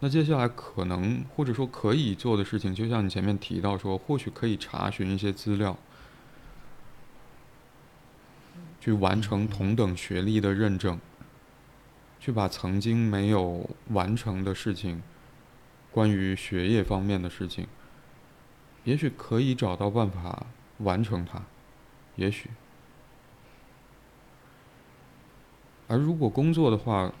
[SPEAKER 1] 那接下来可能或者说可以做的事情，就像你前面提到说，或许可以查询一些资料，去完成同等学历的认证，去把曾经没有完成的事情，关于学业方面的事情，也许可以找到办法完成它，也许。而如果工作的话，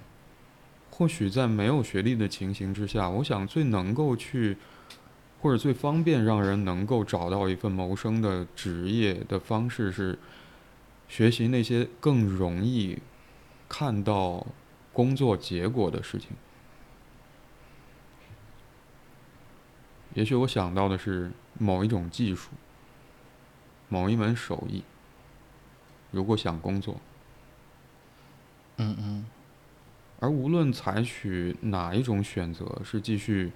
[SPEAKER 1] 或许在没有学历的情形之下，我想最能够去，或者最方便让人能够找到一份谋生的职业的方式是，学习那些更容易看到工作结果的事情。也许我想到的是某一种技术，某一门手艺。如果想工作，
[SPEAKER 2] 嗯嗯，
[SPEAKER 1] 而无论采取哪一种选择，是继续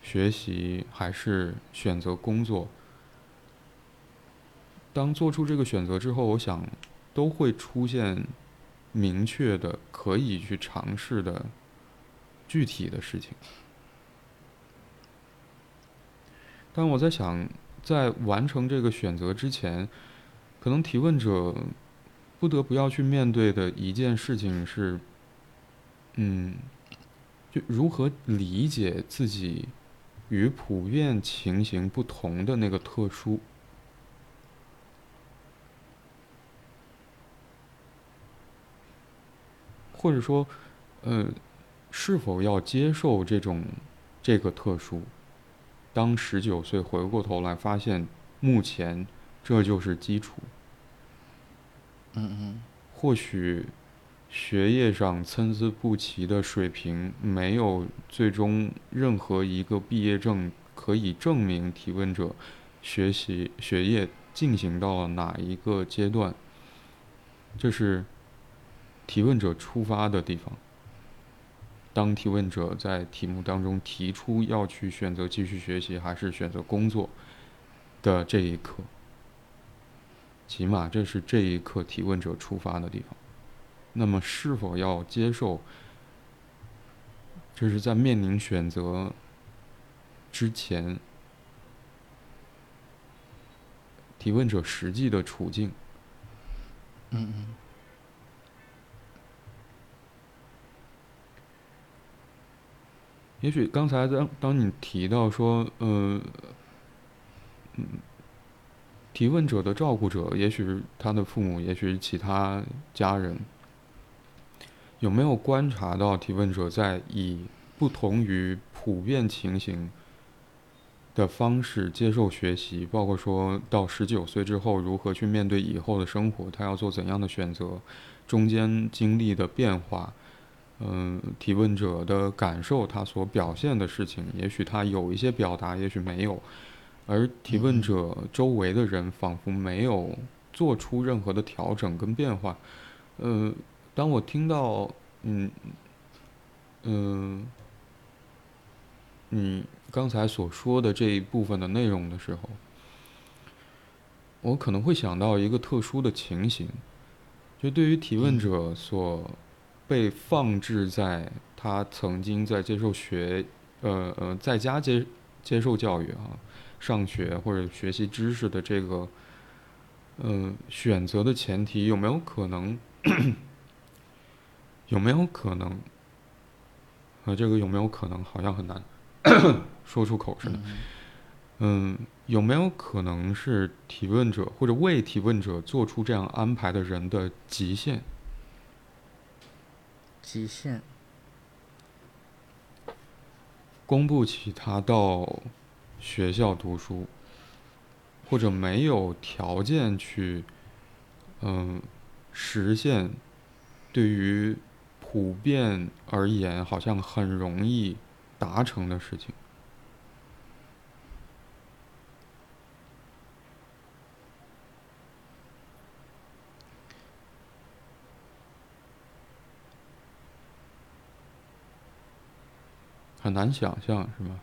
[SPEAKER 1] 学习还是选择工作，当做出这个选择之后，我想都会出现明确的可以去尝试的具体的事情。但我在想，在完成这个选择之前，可能提问者不得不要去面对的一件事情是，嗯，就如何理解自己与普遍情形不同的那个特殊，或者说，呃，是否要接受这种这个特殊？当十九岁回过头来发现，目前这就是基础。
[SPEAKER 2] 嗯嗯。
[SPEAKER 1] 或许学业上参差不齐的水平，没有最终任何一个毕业证可以证明提问者学习学业进行到了哪一个阶段。这是提问者出发的地方。当提问者在题目当中提出要去选择继续学习还是选择工作的这一刻，起码这是这一刻提问者出发的地方。那么，是否要接受？这是在面临选择之前，提问者实际的处境。
[SPEAKER 2] 嗯嗯。
[SPEAKER 1] 也许刚才当当你提到说，呃，嗯，提问者的照顾者，也许是他的父母，也许是其他家人，有没有观察到提问者在以不同于普遍情形的方式接受学习？包括说到十九岁之后如何去面对以后的生活，他要做怎样的选择，中间经历的变化。嗯，提问者的感受，他所表现的事情，也许他有一些表达，也许没有，而提问者周围的人仿佛没有做出任何的调整跟变化。嗯，当我听到，嗯，嗯，你刚才所说的这一部分的内容的时候，我可能会想到一个特殊的情形，就对于提问者所。被放置在他曾经在接受学，呃呃，在家接接受教育啊，上学或者学习知识的这个，嗯，选择的前提有没有可能？有没有可能？啊，这个有没有可能？好像很难 (coughs) 说出口似的。嗯，有没有可能是提问者或者为提问者做出这样安排的人的极限？
[SPEAKER 2] 极限，
[SPEAKER 1] 供不起他到学校读书，或者没有条件去，嗯，实现对于普遍而言好像很容易达成的事情。很难想象，是吗？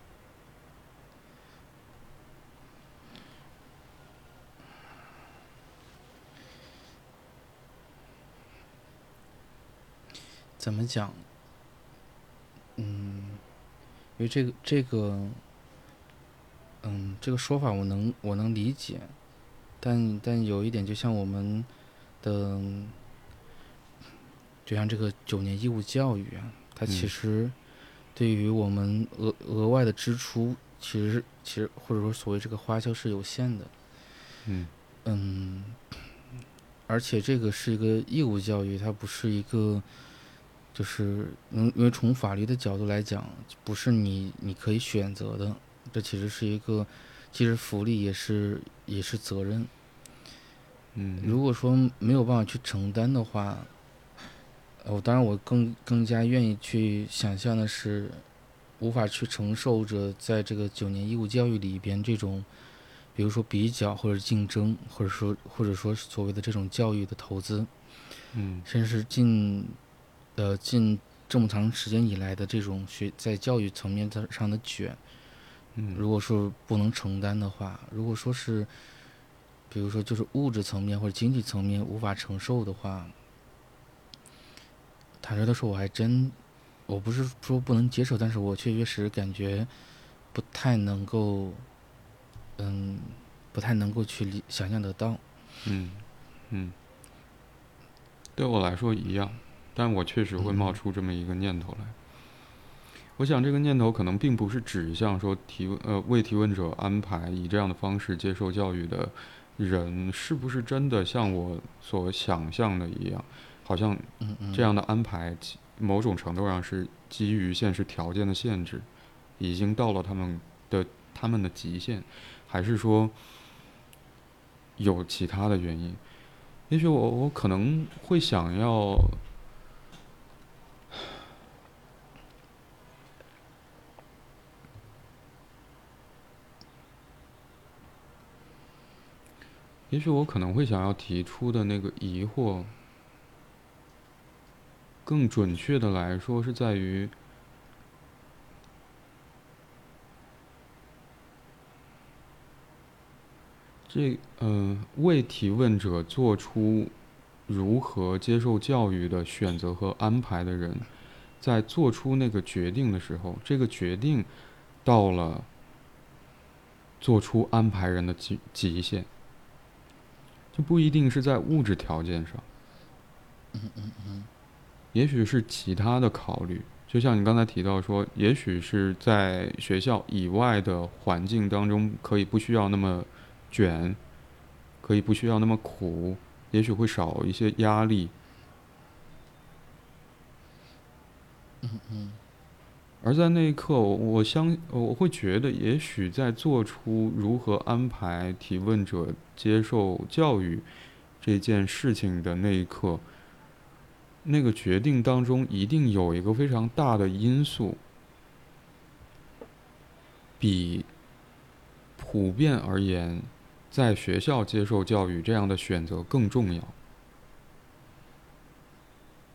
[SPEAKER 2] 怎么讲？嗯，因为这个这个，嗯，这个说法我能我能理解，但但有一点，就像我们的，就像这个九年义务教育啊，它其实。对于我们额额外的支出，其实其实或者说所谓这个花销是有限的，
[SPEAKER 1] 嗯
[SPEAKER 2] 嗯，而且这个是一个义务教育，它不是一个就是因因为从法律的角度来讲，不是你你可以选择的，这其实是一个，其实福利也是也是责任。
[SPEAKER 1] 嗯，
[SPEAKER 2] 如果说没有办法去承担的话，我当然我更更加愿意去想象的是，无法去承受着在这个九年义务教育里边这种，比如说比较或者竞争，或者说或者说所谓的这种教育的投资，
[SPEAKER 1] 嗯
[SPEAKER 2] 甚至是近呃近这么长时间以来的这种学在教育层面上的卷，
[SPEAKER 1] 嗯，
[SPEAKER 2] 如果说不能承担的话，如果说是，比如说就是物质层面或者经济层面无法承受的话，坦率的说，我还真，我不是说不能接受，但是我确确实实感觉不太能够，嗯，不太能够去理想象得到。
[SPEAKER 1] 嗯嗯，对我来说一样，但我确实会冒
[SPEAKER 2] 嗯
[SPEAKER 1] 出这么一个念头来。我想这个念头可能并不是指向说提问呃为提问者安排以这样的方式接受教育的人是不是真的像我所想象的一样，好像这样的安排其某种程度上是基于现实条件的限制，已经到了他们的他们的极限，还是说有其他的原因？也许我我可能会想要，也许我可能会想要提出的那个疑惑。更准确的来说，是在于这呃，为提问者做出如何接受教育的选择和安排的人，在做出那个决定的时候，这个决定到了做出安排人的极极限，就不一定是在物质条件上。
[SPEAKER 2] 嗯嗯嗯
[SPEAKER 1] 也许是其他的考虑，就像你刚才提到说，也许是在学校以外的环境当中，可以不需要那么卷，可以不需要那么苦，也许会少一些压力。
[SPEAKER 2] 嗯嗯
[SPEAKER 1] 而在那一刻，我我相我会觉得，也许在做出如何安排提问者接受教育这件事情的那一刻，那个决定当中一定有一个非常大的因素，比普遍而言，在学校接受教育这样的选择更重要。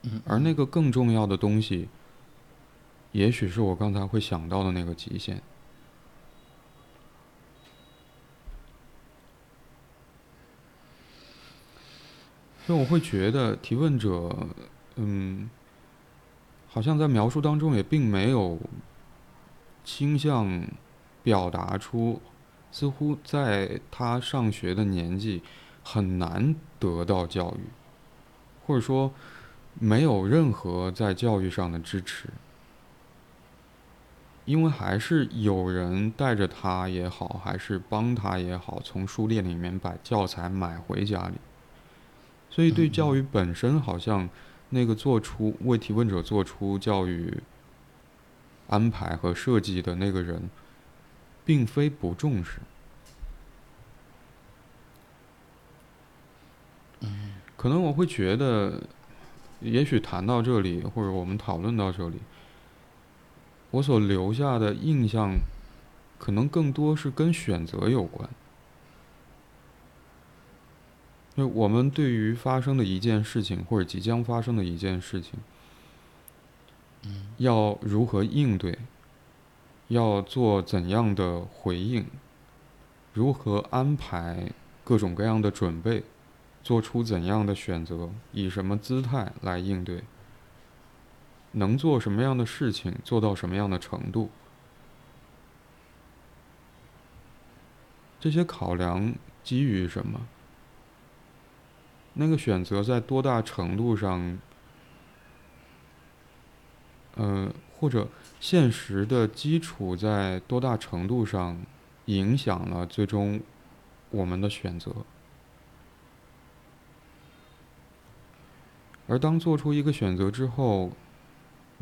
[SPEAKER 2] 嗯，
[SPEAKER 1] 而那个更重要的东西，也许是我刚才会想到的那个极限。所以我会觉得提问者，嗯，好像在描述当中也并没有倾向表达出，似乎在他上学的年纪很难得到教育，或者说没有任何在教育上的支持，因为还是有人带着他也好，还是帮他也好，从书店里面把教材买回家里。所以，对教育本身，好像那个做出为提问者做出教育安排和设计的那个人，并非不重视。
[SPEAKER 2] 嗯
[SPEAKER 1] 可能我会觉得，也许谈到这里，或者我们讨论到这里，我所留下的印象，可能更多是跟选择有关。就我们对于发生的一件事情，或者即将发生的一件事情，
[SPEAKER 2] 嗯
[SPEAKER 1] 要如何应对，要做怎样的回应，如何安排各种各样的准备，做出怎样的选择，以什么姿态来应对，能做什么样的事情，做到什么样的程度，这些考量基于什么？那个选择在多大程度上，呃，或者现实的基础在多大程度上影响了最终我们的选择？而当做出一个选择之后，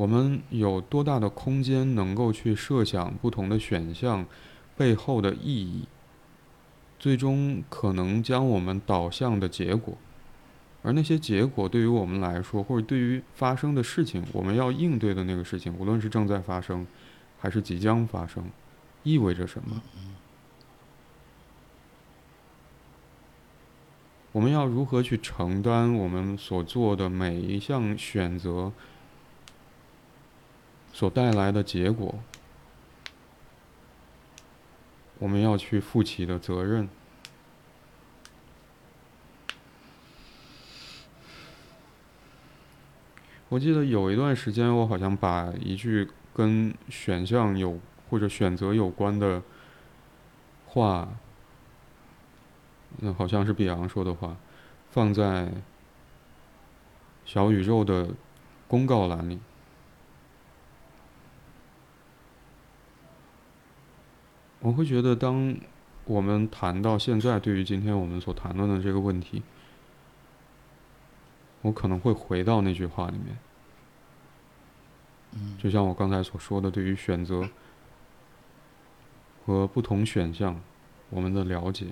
[SPEAKER 1] 我们有多大的空间能够去设想不同的选项背后的意义，最终可能将我们导向的结果，而那些结果对于我们来说，或者对于发生的事情，我们要应对的那个事情，无论是正在发生，还是即将发生，意味着什么？我们要如何去承担我们所做的每一项选择所带来的结果？我们要去负起的责任。我记得有一段时间，我好像把一句跟选项有或者选择有关的话。那好像是比昂说的话，放在小宇宙的公告栏里。我会觉得，当我们谈到现在，对于今天我们所谈论的这个问题，我可能会回到那句话里面。就像我刚才所说的，对于选择和不同选项，我们的了解。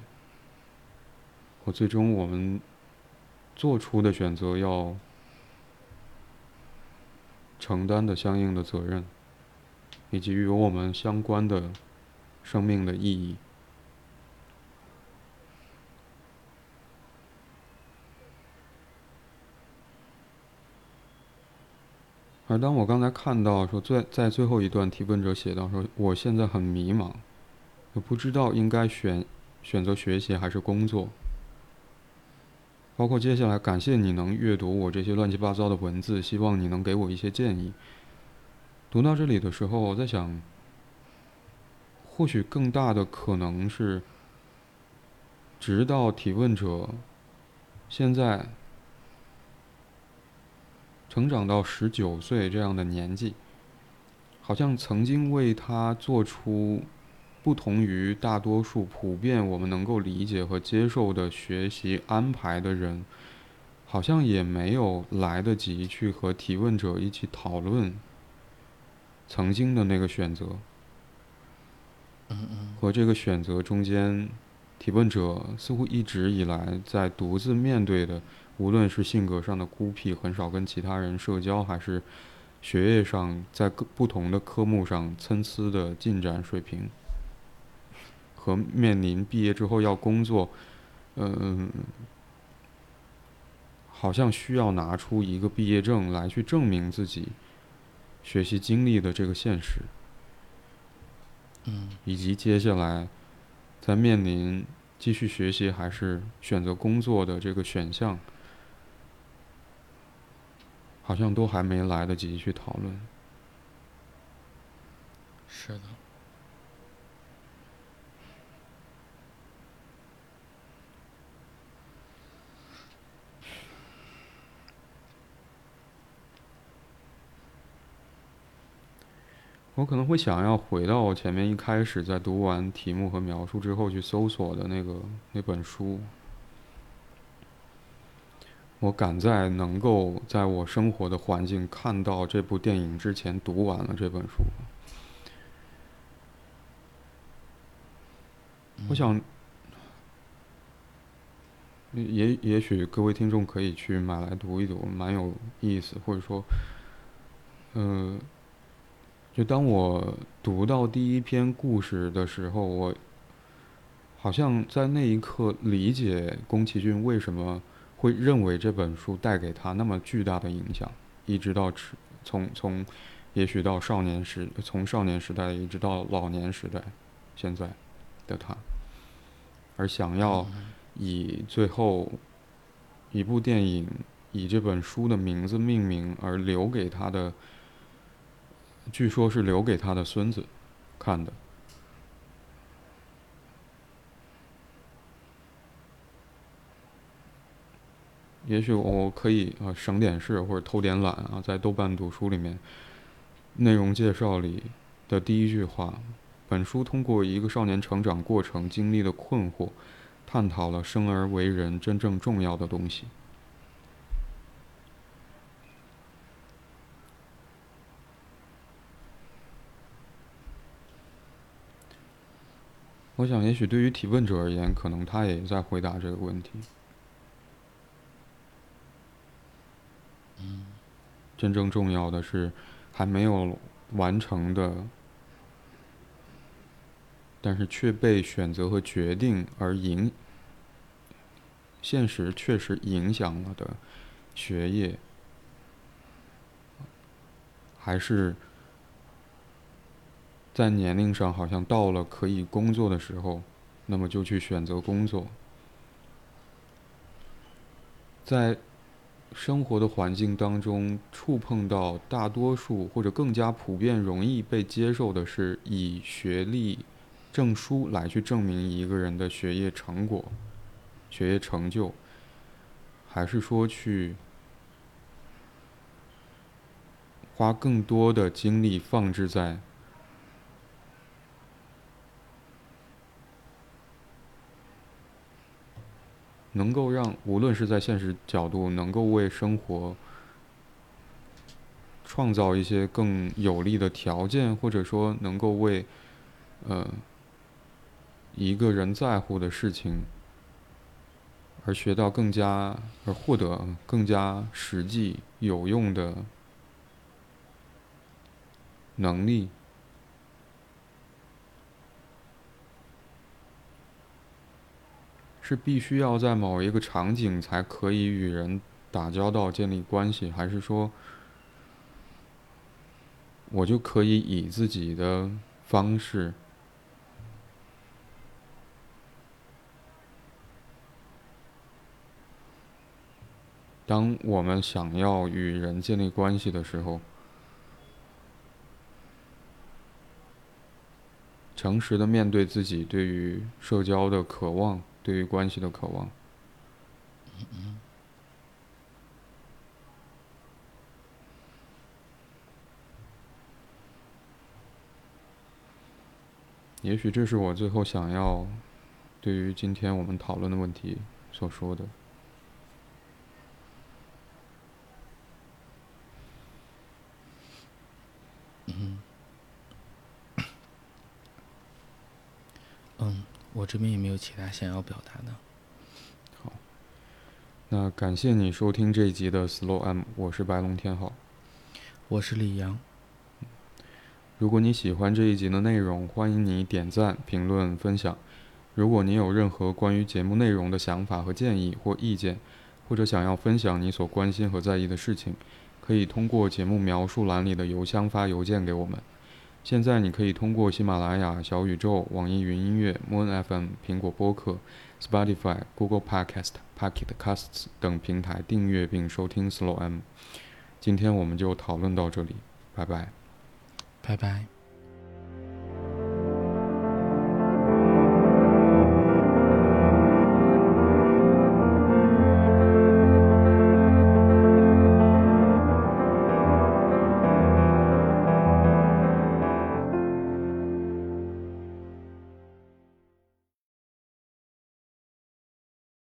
[SPEAKER 1] 和最终，我们做出的选择要承担的相应的责任，以及与我们相关的生命的意义。而当我刚才看到说，在在最后一段提问者写到说，我现在很迷茫，我不知道应该选选择学习还是工作。包括接下来，感谢你能阅读我这些乱七八糟的文字，希望你能给我一些建议。读到这里的时候，我在想，或许更大的可能是，直到提问者现在成长到十九岁这样的年纪，好像曾经为他做出。不同于大多数普遍我们能够理解和接受的学习安排的人，好像也没有来得及去和提问者一起讨论曾经的那个选择。和这个选择中间，提问者似乎一直以来在独自面对的，无论是性格上的孤僻，很少跟其他人社交，还是学业上在各不同的科目上参差的进展水平。和面临毕业之后要工作，嗯，好像需要拿出一个毕业证来去证明自己学习经历的这个现实，
[SPEAKER 2] 嗯，
[SPEAKER 1] 以及接下来在面临继续学习还是选择工作的这个选项，好像都还没来得及去讨论。
[SPEAKER 2] 是的。
[SPEAKER 1] 我可能会想要回到我前面一开始在读完题目和描述之后去搜索的那个那本书。我赶在能够在我生活的环境看到这部电影之前读完了这本书。我想，也也许各位听众可以去买来读一读，蛮有意思，或者说，嗯。就当我读到第一篇故事的时候，我好像在那一刻理解宫崎骏为什么会认为这本书带给他那么巨大的影响，一直到从从也许到少年时，从少年时代一直到老年时代，现在的他，而想要以最后一部电影以这本书的名字命名而留给他的。据说是留给他的孙子看的。也许我可以啊省点事或者偷点懒啊，在豆瓣读书里面内容介绍里的第一句话：本书通过一个少年成长过程经历的困惑，探讨了生而为人真正重要的东西。我想，也许对于提问者而言，可能他也在回答这个问题。
[SPEAKER 2] 嗯，
[SPEAKER 1] 真正重要的是，还没有完成的，但是却被选择和决定而影，现实确实影响了的学业，还是在年龄上好像到了可以工作的时候，那么就去选择工作，在。生活的环境当中，触碰到大多数或者更加普遍、容易被接受的是以学历证书来去证明一个人的学业成果、学业成就，还是说去花更多的精力放置在？能够让无论是在现实角度，能够为生活创造一些更有利的条件，或者说能够为呃一个人在乎的事情而学到更加而获得更加实际有用的能力。是必须要在某一个场景才可以与人打交道、建立关系，还是说，我就可以以自己的方式？当我们想要与人建立关系的时候，诚实的面对自己对于社交的渴望。对于关系的渴望，也许这是我最后想要对于今天我们讨论的问题所说的。
[SPEAKER 2] 我这边也没有其他想要表达的。
[SPEAKER 1] 好，那感谢你收听这一集的 Slow M，我是白龙天浩，
[SPEAKER 2] 我是李阳。
[SPEAKER 1] 如果你喜欢这一集的内容，欢迎你点赞、评论、分享。如果你有任何关于节目内容的想法和建议或意见，或者想要分享你所关心和在意的事情，可以通过节目描述栏里的邮箱发邮件给我们。现在你可以通过喜马拉雅、小宇宙、网易云音乐、Moon FM、苹果播客、Spotify、Google Podcast、Pocket Casts 等平台订阅并收听 Slow M。今天我们就讨论到这里，拜拜。
[SPEAKER 2] 拜拜。